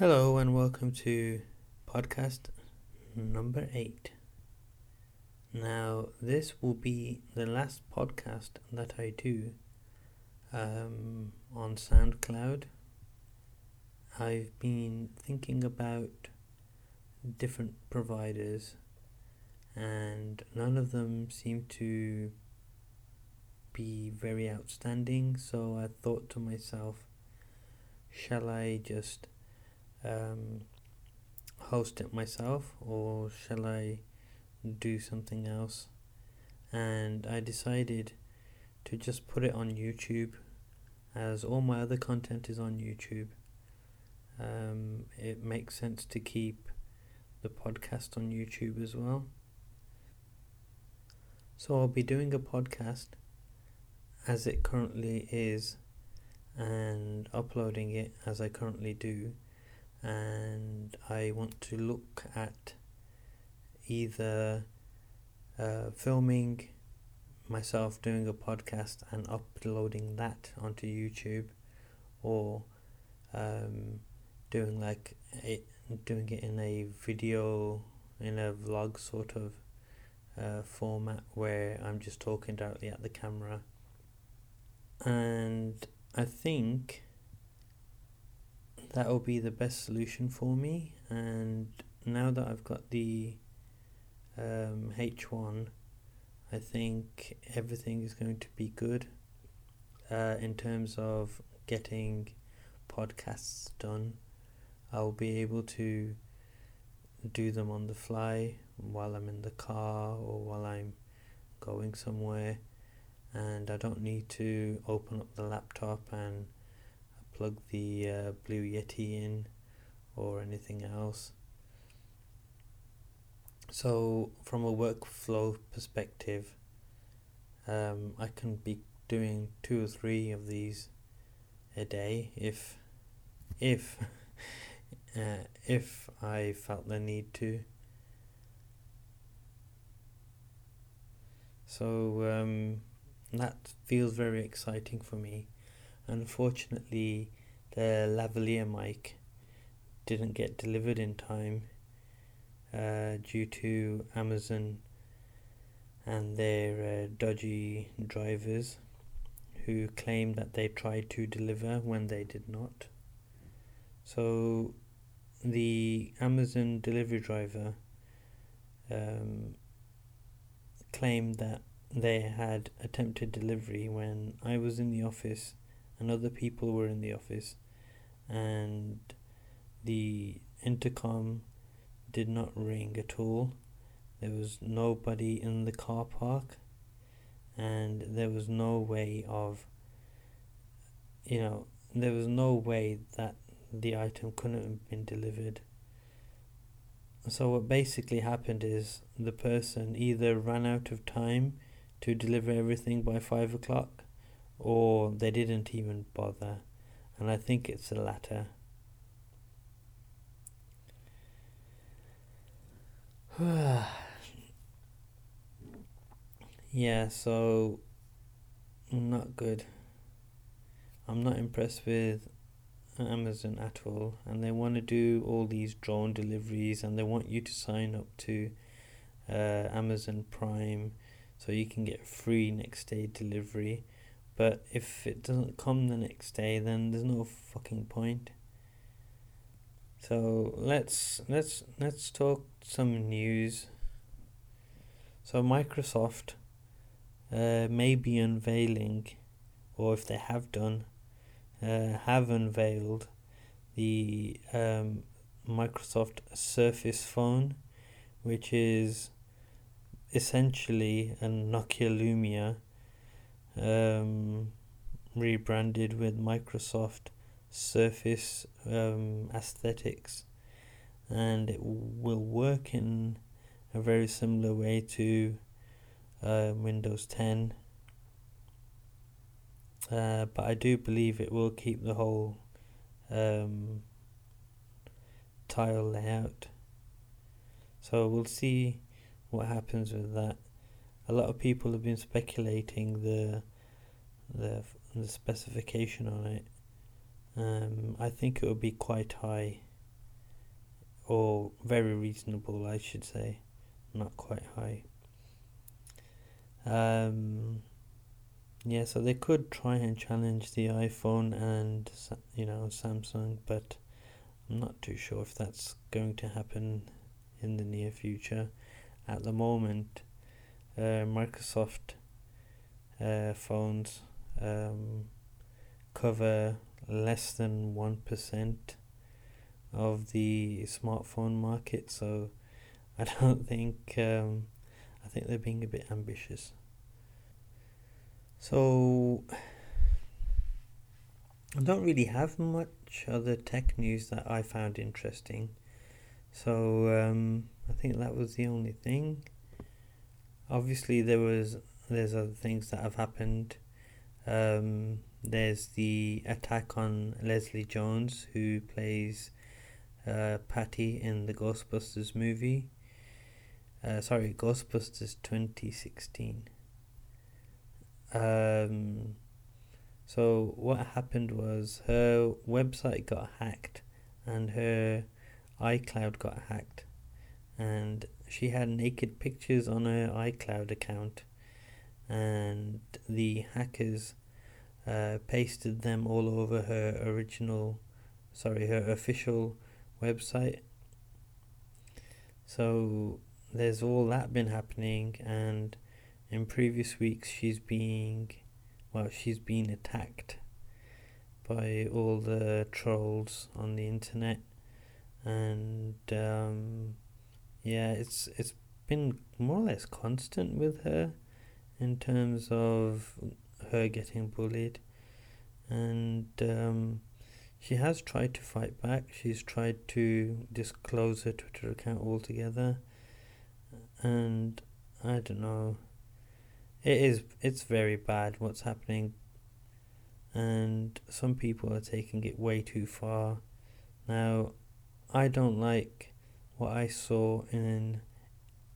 Hello and welcome to podcast number eight. Now, this will be the last podcast that I do um, on SoundCloud. I've been thinking about different providers, and none of them seem to be very outstanding. So I thought to myself, shall I just um, host it myself or shall I do something else? And I decided to just put it on YouTube as all my other content is on YouTube. Um, it makes sense to keep the podcast on YouTube as well. So I'll be doing a podcast as it currently is and uploading it as I currently do and I want to look at either uh, filming myself doing a podcast and uploading that onto YouTube or um, doing like it doing it in a video in a vlog sort of uh, format where I'm just talking directly at the camera. And I think that will be the best solution for me. And now that I've got the um, H1, I think everything is going to be good uh, in terms of getting podcasts done. I'll be able to do them on the fly while I'm in the car or while I'm going somewhere, and I don't need to open up the laptop and plug the uh, Blue Yeti in or anything else. So, from a workflow perspective, um, I can be doing two or three of these a day if if uh, if I felt the need to. So um, that feels very exciting for me. Unfortunately, the lavalier mic didn't get delivered in time uh, due to Amazon and their uh, dodgy drivers who claimed that they tried to deliver when they did not. So, the Amazon delivery driver um, claimed that they had attempted delivery when I was in the office and other people were in the office and the intercom did not ring at all. There was nobody in the car park and there was no way of you know there was no way that the item couldn't have been delivered. So what basically happened is the person either ran out of time to deliver everything by five o'clock or they didn't even bother, and I think it's the latter. yeah, so not good. I'm not impressed with Amazon at all, and they want to do all these drone deliveries, and they want you to sign up to uh, Amazon Prime so you can get free next day delivery. But if it doesn't come the next day, then there's no fucking point. So let's let's let's talk some news. So Microsoft uh, may be unveiling, or if they have done, uh, have unveiled the um, Microsoft Surface phone, which is essentially a Nokia Lumia um, rebranded with Microsoft Surface um, aesthetics, and it will work in a very similar way to uh, Windows 10. Uh, but I do believe it will keep the whole um, tile layout. So we'll see what happens with that a lot of people have been speculating the the the specification on it. Um, I think it would be quite high. or very reasonable, I should say, not quite high. Um, yeah, so they could try and challenge the iPhone and you know Samsung, but I'm not too sure if that's going to happen in the near future. At the moment, uh, Microsoft uh, phones um, cover less than 1% of the smartphone market, so I don't think um, I think they're being a bit ambitious. So I don't really have much other tech news that I found interesting. So um, I think that was the only thing. Obviously, there was there's other things that have happened. Um, there's the attack on Leslie Jones, who plays uh, Patty in the Ghostbusters movie. Uh, sorry, Ghostbusters 2016. Um, so what happened was her website got hacked and her iCloud got hacked and she had naked pictures on her iCloud account and the hackers uh, pasted them all over her original sorry her official website. So there's all that been happening and in previous weeks she's being well she's been attacked by all the trolls on the internet and um, yeah it's it's been more or less constant with her in terms of her getting bullied. And um, she has tried to fight back. She's tried to disclose her twitter account altogether. And i don't know. It is it's very bad what's happening. And some people are taking it way too far. Now i don't like what i saw in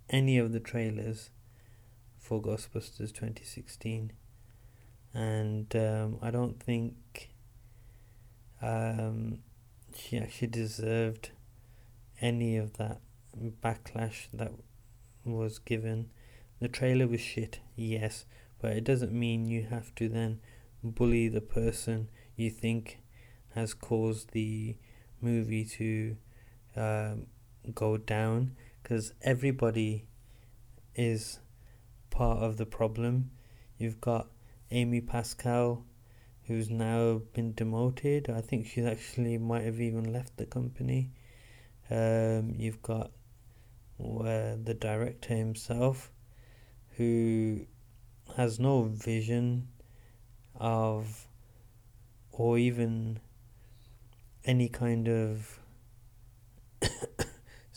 any of the trailers for ghostbusters 2016 and um, i don't think um, she actually deserved any of that backlash that was given. The trailer was shit, yes, but it doesn't mean you have to then bully the person you think has caused the movie to um, go down because everybody is part of the problem. You've got Amy Pascal, who's now been demoted. I think she actually might have even left the company. Um, you've got uh, the director himself, who has no vision of or even any kind of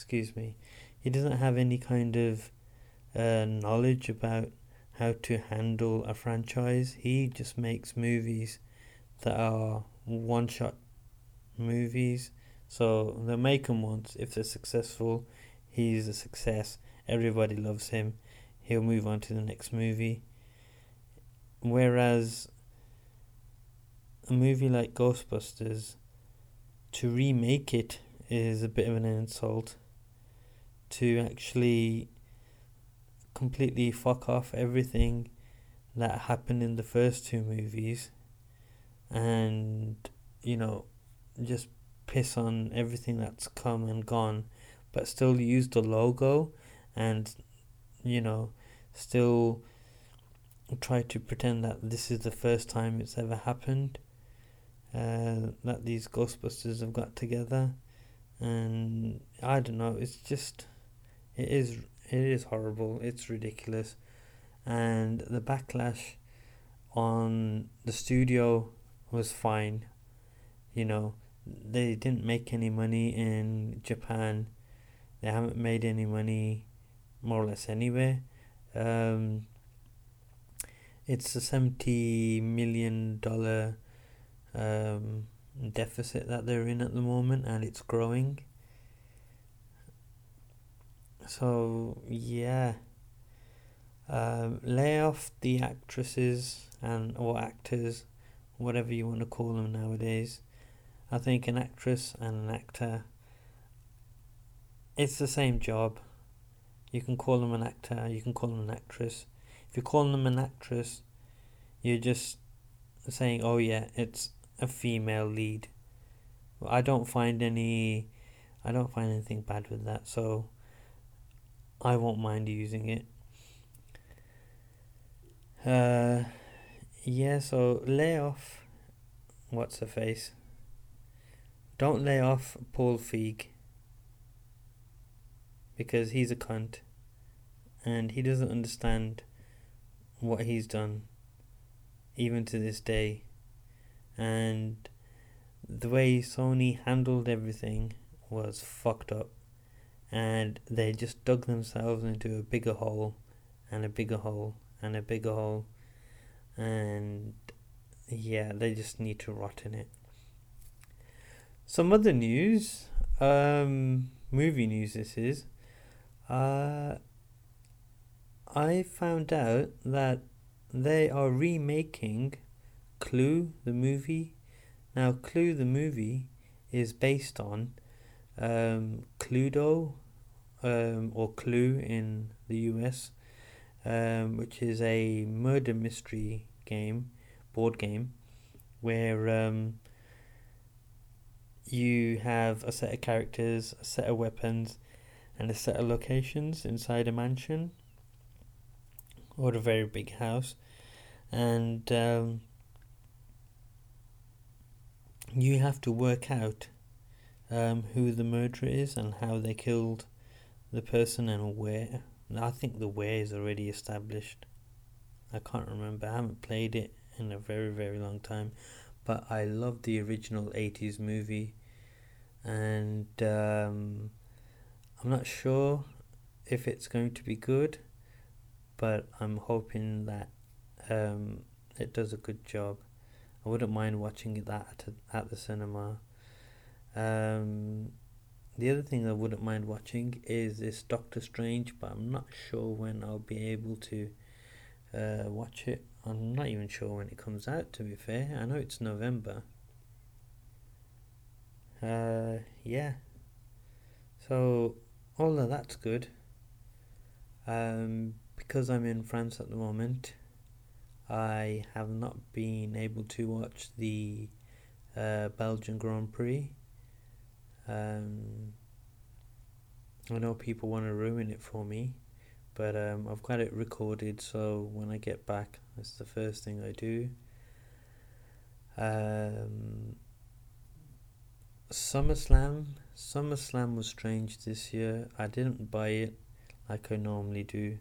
excuse me he doesn't have any kind of uh, knowledge about how to handle a franchise. He just makes movies that are one shot movies. So they make them once. If they're successful he's a success. Everybody loves him. He'll move on to the next movie. Whereas a movie like Ghostbusters, to remake it is a bit of an insult. To actually completely fuck off everything that happened in the first two movies and, you know, just piss on everything that's come and gone, but still use the logo and, you know, still try to pretend that this is the first time it's ever happened uh, that these Ghostbusters have got together, and I don't know. It's just it is it is horrible. It's ridiculous, and the backlash on the studio was fine. You know, they didn't make any money in Japan. They haven't made any money, more or less anywhere. Um, it's a seventy million dollar um, deficit that they're in at the moment, and it's growing. So yeah, um, lay off the actresses and or actors, whatever you want to call them nowadays. I think an actress and an actor it's the same job. You can call them an actor, you can call them an actress. If you call them an actress, you're just saying, oh yeah, it's a female lead. I don't find any, I don't find anything bad with that, so I won't mind using it. Uh, yeah, so lay off. What's the face? Don't lay off Paul Feig because he's a cunt and he doesn't understand what he's done even to this day and the way Sony handled everything was fucked up and they just dug themselves into a bigger hole and a bigger hole and a bigger hole. And yeah they just need to rot in it. Some other news um movie news this is. Uh i found out that they are remaking clue the movie. Now clue the movie is based on um, Cluedo, um, or Clue in the US, um, which is a murder mystery game, board game, where um, you have a set of characters, a set of weapons, and a set of locations inside a mansion or a very big house, and um, you have to work out um, who the murderer is and how they killed the person and where. I think the where is already established. I can't remember. I haven't played it in a very, very long time. But I love the original 80s movie. And um, I'm not sure if it's going to be good. But I'm hoping that um, it does a good job. I wouldn't mind watching that at, at the cinema. Um, the other thing I wouldn't mind watching is this Doctor Strange, but I'm not sure when I'll be able to uh, watch it. I'm not even sure when it comes out, to be fair. I know it's November. Uh, yeah. So, all of that's good. Um, because I'm in France at the moment, I have not been able to watch the uh, Belgian Grand Prix um, I know people want to ruin it for me, but um, I've got it recorded, so when I get back, that's the first thing I do. Um, SummerSlam, SummerSlam was strange this year. I didn't buy it like I normally do.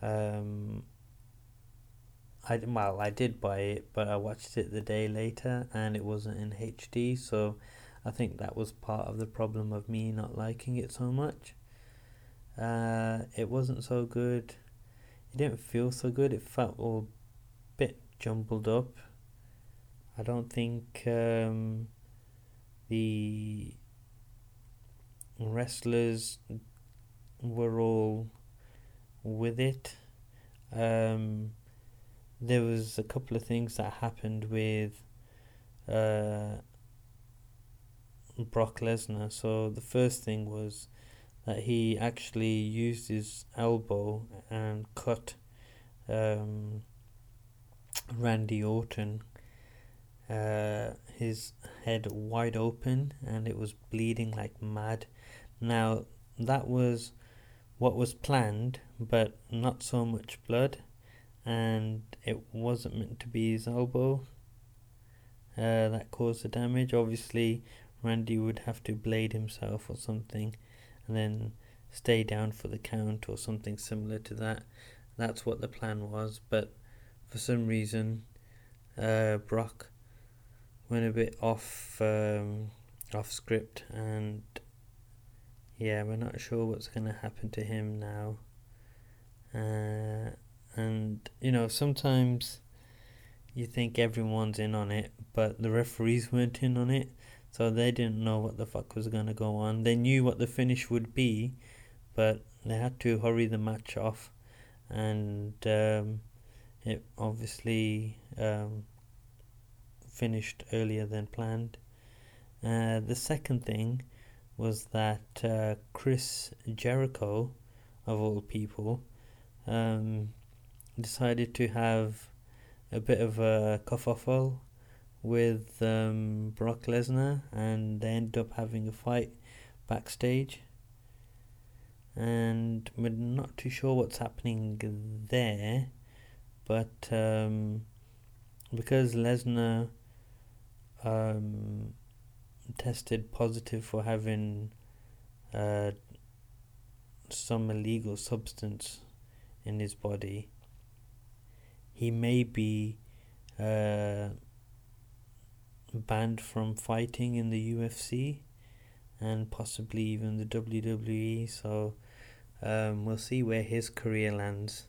Um, I well, I did buy it, but I watched it the day later, and it wasn't in HD, so I think that was part of the problem of me not liking it so much. Uh, it wasn't so good. It didn't feel so good. It felt all bit jumbled up. I don't think um, the wrestlers were all with it. Um, there was a couple of things that happened with uh, Brock Lesnar. So the first thing was that he actually used his elbow and cut um, Randy Orton uh, his head wide open and it was bleeding like mad. Now that was what was planned, but not so much blood, and it wasn't meant to be his elbow. Uh, that caused the damage. Obviously, Randy would have to blade himself or something and then stay down for the count or something similar to that. That's what the plan was, but for some reason, uh, Brock went a bit off um, off script, and yeah, we're not sure what's going to happen to him now. Uh, and you know, sometimes you think everyone's in on it, but the referees weren't in on it. So they didn't know what the fuck was going to go on. They knew what the finish would be, but they had to hurry the match off. And um, it obviously um, finished earlier than planned. Uh, the second thing was that uh, Chris Jericho, of all people, um, decided to have a bit of a kerfuffle with um, Brock Lesnar, and they ended up having a fight backstage. And we're not too sure what's happening there, but um, because Lesnar um, tested positive for having uh, some illegal substance in his body, he may be uh, banned from fighting in the UFC and possibly even the WWE. So um, we'll see where his career lands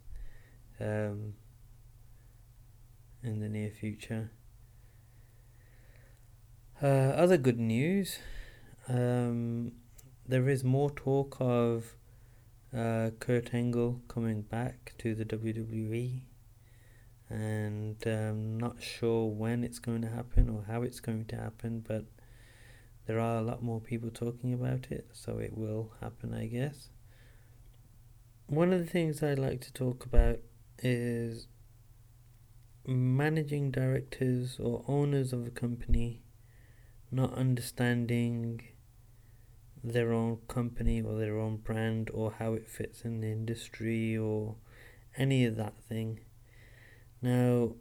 um, in the near future. Uh, other good news um, there is more talk of uh, Kurt Angle coming back to the WWE, and um, not sure when it's going to happen or how it's going to happen, but there are a lot more people talking about it, so it will happen, I guess. One of the things I'd like to talk about is managing directors or owners of a company not understanding their own company or their own brand or how it fits in the industry or any of that thing. Now,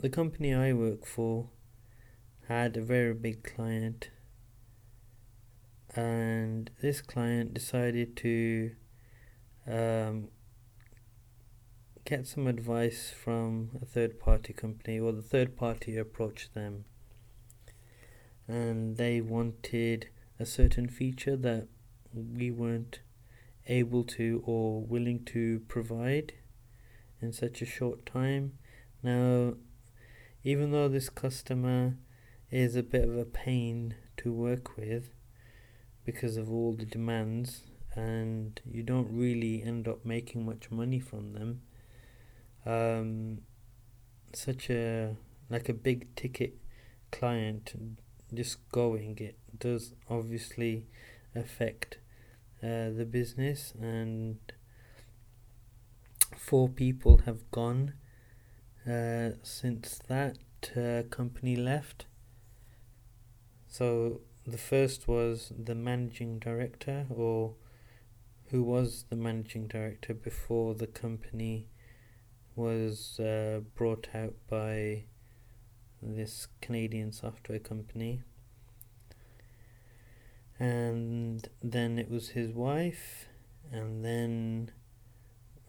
the company I work for had a very big client, and this client decided to um, get some advice from a third party company, or the third party approached them. And they wanted a certain feature that we weren't able to or willing to provide in such a short time. Now, even though this customer is a bit of a pain to work with because of all the demands, and you don't really end up making much money from them, um, such a like a big ticket client just going, it does obviously affect uh, the business, and four people have gone uh, since that uh, company left. So the first was the managing director, or who was the managing director before the company was uh, brought out by this Canadian software company. And then it was his wife, and then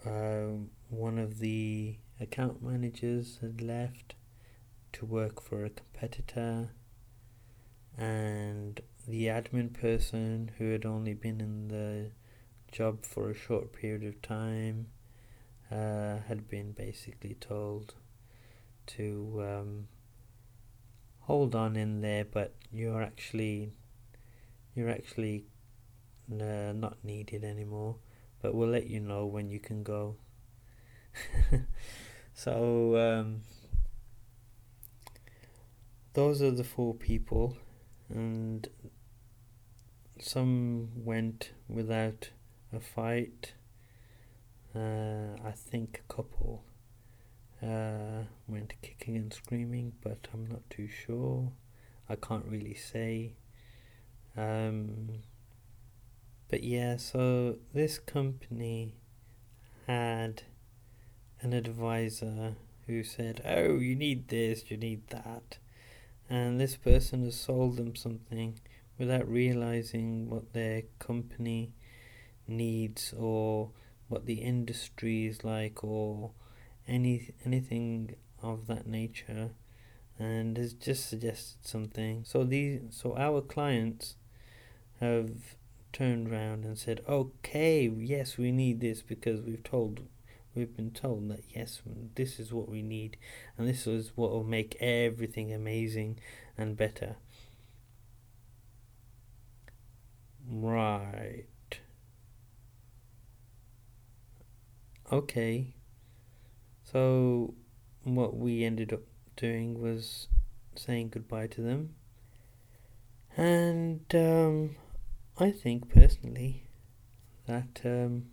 uh, one of the account managers had left to work for a competitor, and the admin person who had only been in the job for a short period of time uh, had been basically told to um, hold on in there, but you're actually you're actually uh, not needed anymore. But we'll let you know when you can go. so um, those are the four people, and some went without a fight. Uh, I think a couple uh, went kicking and screaming, but I'm not too sure. I can't really say. Um, but yeah, so this company had an advisor who said, Oh, you need this, you need that. And this person has sold them something without realizing what their company needs or what the industry is like or any anything of that nature and has just suggested something so these so our clients have turned around and said okay yes we need this because we've told we've been told that yes this is what we need and this is what will make everything amazing and better. Right. Okay. So, what we ended up doing was saying goodbye to them. And um, I think personally that um,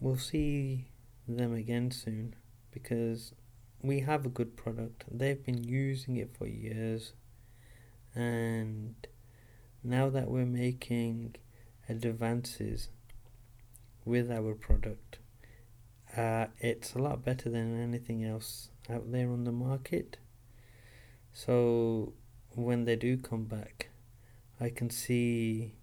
we'll see them again soon because we have a good product. They've been using it for years, and now that we're making advances with our product, uh, it's a lot better than anything else out there on the market. So when they do come back, I can see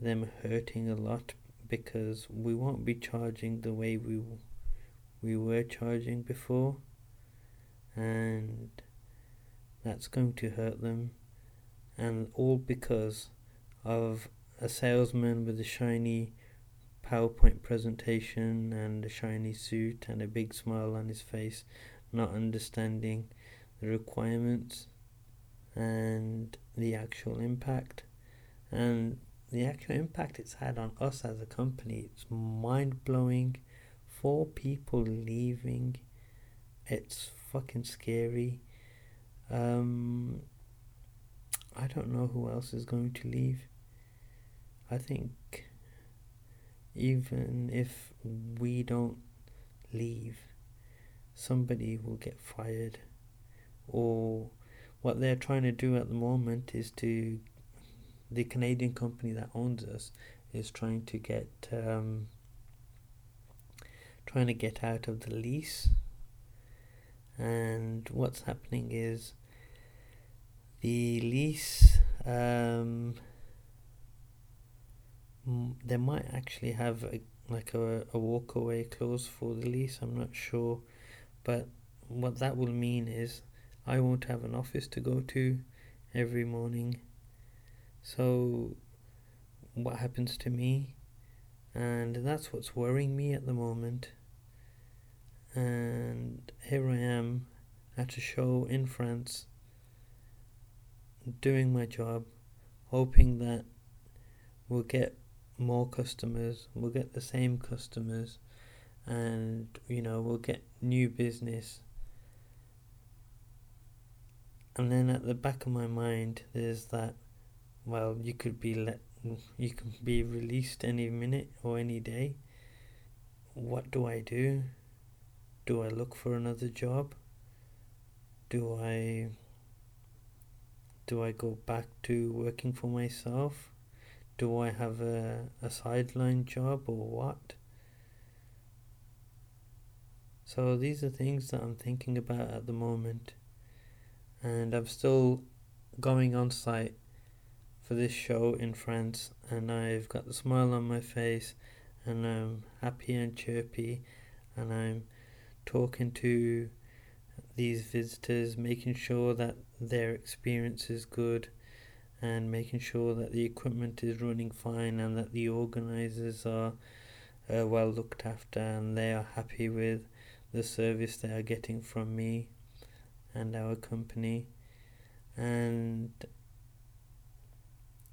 them hurting a lot because we won't be charging the way we we were charging before. And that's going to hurt them. And all because of a salesman with a shiny PowerPoint presentation and a shiny suit and a big smile on his face not understanding the requirements and the actual impact. And the actual impact it's had on us as a company it's mind blowing four people leaving it's fucking scary. Um i don't know who else is going to leave. I think even if we don't leave somebody will get fired. Or what they're trying to do at the moment is to the Canadian company that owns us is trying to get um, trying to get out of the lease and what's happening is the lease um, they might actually have a, like a, a walkaway clause for the lease I'm not sure but what that will mean is I won't have an office to go to every morning. So, what happens to me? And that's what's worrying me at the moment. And here I am at a show in France, doing my job, hoping that we'll get more customers, we'll get the same customers, and you know, we'll get new business and then at the back of my mind there's that well you could be let you can be released any minute or any day. What do i do? Do i look for another job? Do i do i go back to working for myself? Do i have a, a sideline job or what? So these are things that i'm thinking about at the moment. And I'm still going on site for this show in France, and I've got the smile on my face, and I'm happy and chirpy, and I'm talking to these visitors, making sure that their experience is good, and making sure that the equipment is running fine, and that the organizers are uh, well looked after, and they are happy with the service they are getting from me and our company. And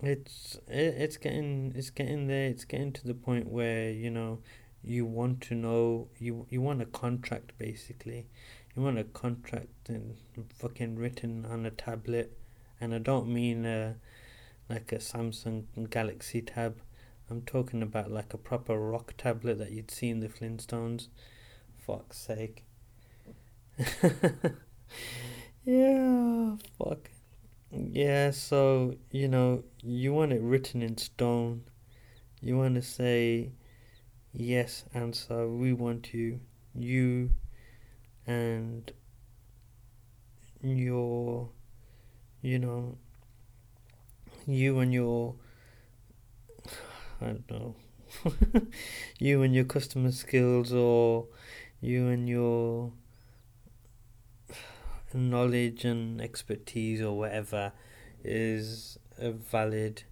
it's it, it's getting it's getting there. It's getting to the point where you know you want to know you you want a contract basically. You want a contract and fucking written on a tablet. And I don't mean uh, like a Samsung Galaxy tab. I'm talking about like a proper rock tablet that you'd see in the Flintstones. Fuck's sake. Yeah, fuck. Yeah, so, you know, you want it written in stone. You want to say, yes, answer, we want you. You and your, you know, you and your, I don't know, you and your customer skills or you and your knowledge and expertise or whatever is valid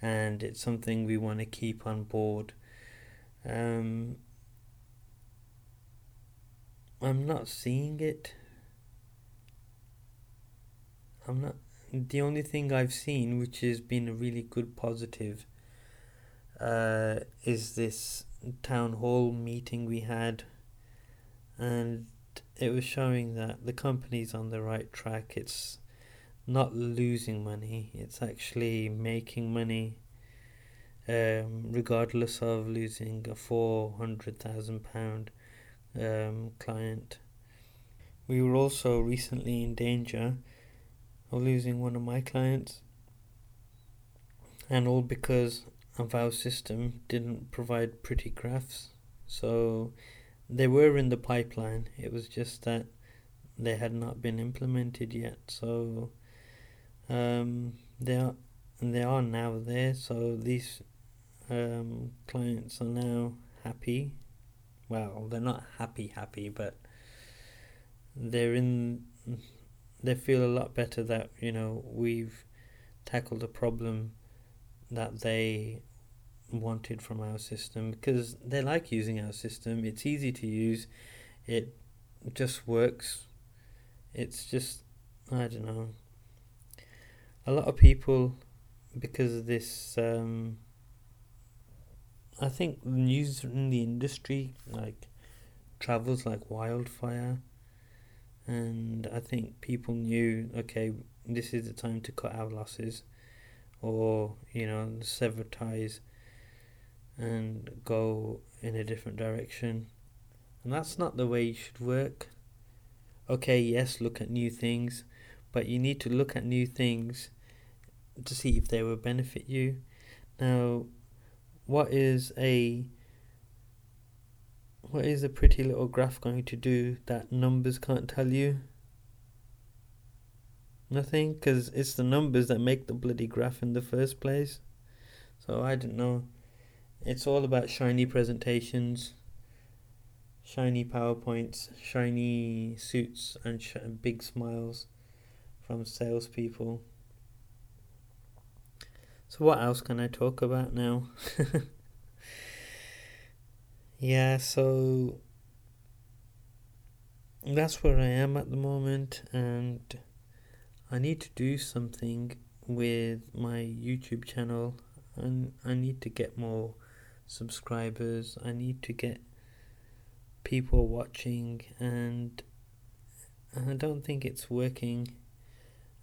and it's something we want to keep on board. Um, I'm not seeing it. I'm not. The only thing I've seen, which has been a really good positive, uh, is this town hall meeting we had, and it was showing that the company's on the right track. It's not losing money, it's actually making money um, regardless of losing a £400,000 um, client. We were also recently in danger of losing one of my clients, and all because our system didn't provide pretty graphs. So they were in the pipeline, it was just that they had not been implemented yet. So um, they are they are now there. So these um, clients are now happy. Well, they're not happy, happy, but they're in. They feel a lot better that you know we've tackled a problem that they wanted from our system because they like using our system. It's easy to use. It just works. It's just I don't know. A lot of people, because of this um, I think news in the industry like travels like wildfire, and I think people knew okay, this is the time to cut our losses, or you know sever ties, and go in a different direction, and that's not the way you should work. Okay, yes, look at new things, but you need to look at new things to see if they will benefit you. Now, what is a what is a pretty little graph going to do that numbers can't tell you? Nothing, because it's the numbers that make the bloody graph in the first place. So I don't know. It's all about shiny presentations, shiny PowerPoints, shiny suits, and sh- big smiles from salespeople. So, what else can I talk about now? yeah, so that's where I am at the moment, and I need to do something with my YouTube channel, and I need to get more subscribers. I need to get people watching, and I don't think it's working.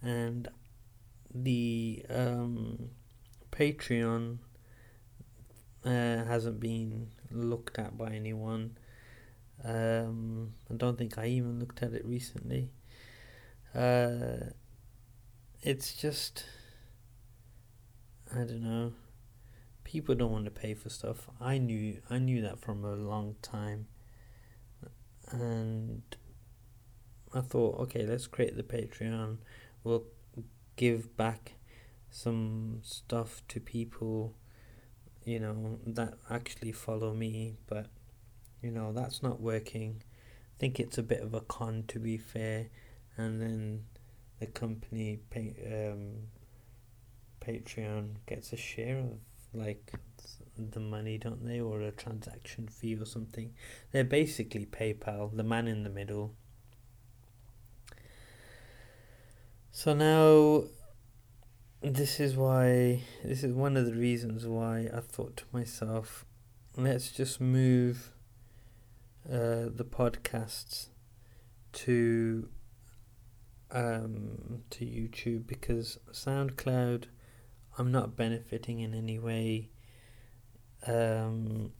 And the um, Patreon uh, hasn't been looked at by anyone. Um, I don't think I even looked at it recently. Uh, it's just, I don't know. People don't want to pay for stuff. I knew I knew that from a long time, and I thought, okay, let's create the Patreon. We'll give back some stuff to people you know that actually follow me but you know that's not working i think it's a bit of a con to be fair and then the company pay, um, patreon gets a share of like the money don't they? Or a transaction fee or something. They're basically paypal the man in the middle. So now this is why this is one of the reasons why I thought to myself, let's just move uh, the podcasts to um, to YouTube because SoundCloud, I'm not benefiting in any way. Um,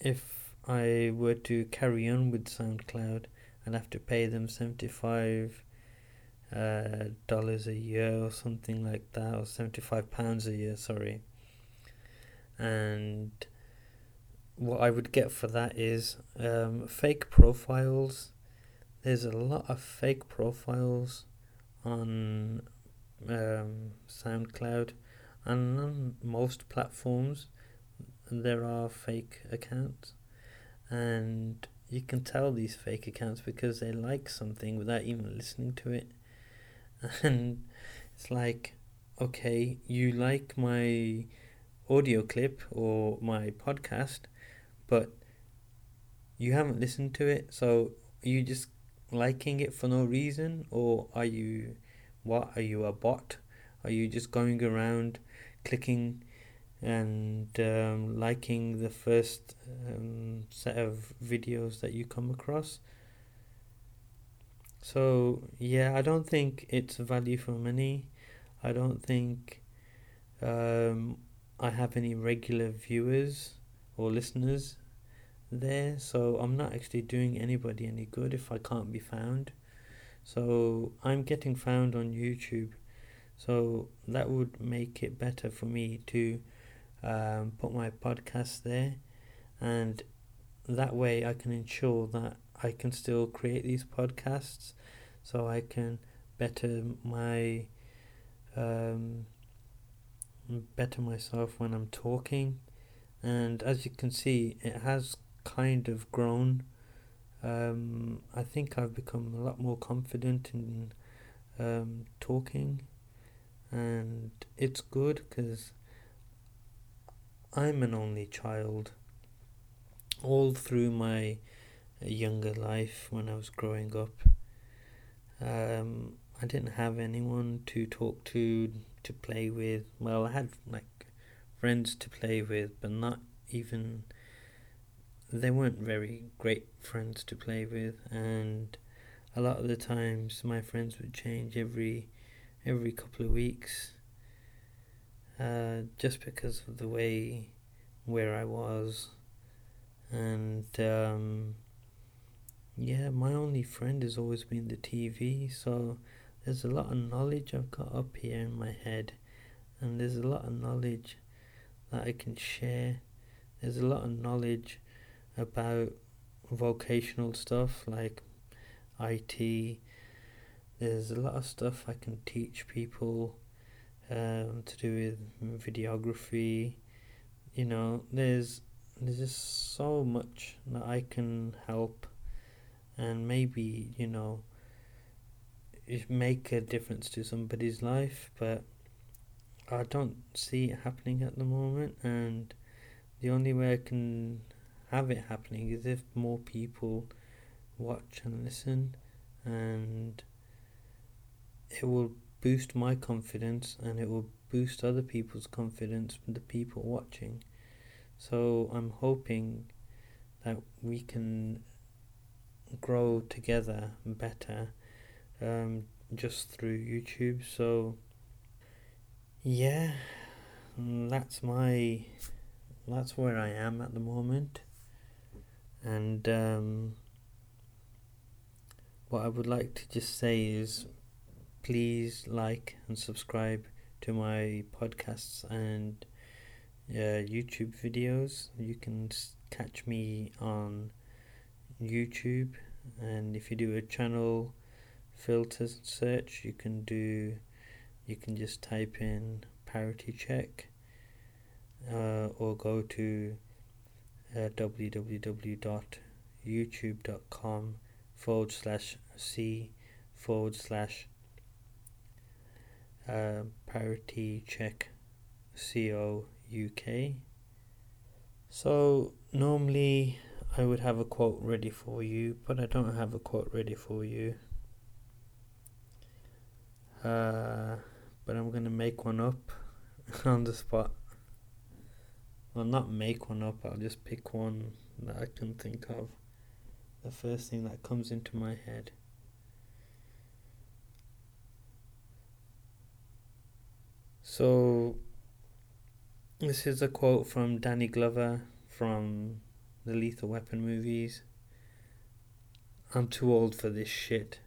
if I were to carry on with SoundCloud, I'd have to pay them seventy five uh, dollars a year or something like that, or seventy five pounds a year. Sorry. And what I would get for that is um, fake profiles. There's a lot of fake profiles on um, SoundCloud and on most platforms. There are fake accounts, and you can tell these fake accounts because they like something without even listening to it. And it's like okay you like my audio clip or my podcast but you haven't listened to it. So you just liking it for no reason? Or are you what are you a bot? Are you just going around clicking and um, liking the first um, set of videos that you come across So yeah, I don't think it's value for money. I don't think um, I have any regular viewers or listeners there, so I'm not actually doing anybody any good if I can't be found. So I'm getting found on YouTube, so that would make it better for me to um, put my podcast there, and that way I can ensure that I can still create these podcasts, so I can better my um, better myself when I'm talking, and as you can see, it has kind of grown. Um, I think I've become a lot more confident in um, talking, and it's good because I'm an only child. All through my younger life, when I was growing up, um, I didn't have anyone to talk to, to play with. Well, I had like friends to play with, but not even they weren't very great friends to play with and a lot of the times my friends would change every every couple of weeks uh, just because of the way where I was and um, yeah my only friend has always been the TV so there's a lot of knowledge I've got up here in my head and there's a lot of knowledge that I can share there's a lot of knowledge about vocational stuff like IT. There's a lot of stuff I can teach people um, to do with videography. You know, there's there's just so much that I can help, and maybe you know, make a difference to somebody's life. But I don't see it happening at the moment, and the only way I can have it happening is if more people watch and listen and it will boost my confidence and it will boost other people's confidence the people watching. So i'm hoping that we can grow together better um, just through youtube. So yeah that's my that's where i am at the moment. And um, what I would like to just say is please like and subscribe to my podcasts and uh, YouTube videos. You can catch me on YouTube, and if you do a channel filter search, you can do you can just type in parity check uh, or go to uh, www.youtube.com forward slash c forward slash uh, parity check co uk so normally i would have a quote ready for you but i don't have a quote ready for you uh, but i'm to make one up on the spot I'll not make one up, I'll just pick one that I can think of. The first thing that comes into my head. So, this is a quote from Danny Glover from the Lethal Weapon movies. I'm too old for this shit.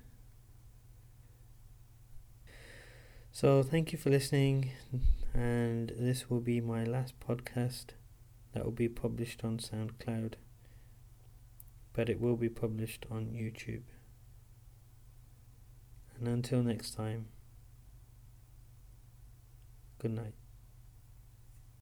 So, thank you for listening, and this will be my last podcast that will be published on SoundCloud, but it will be published on YouTube. And until next time, good night.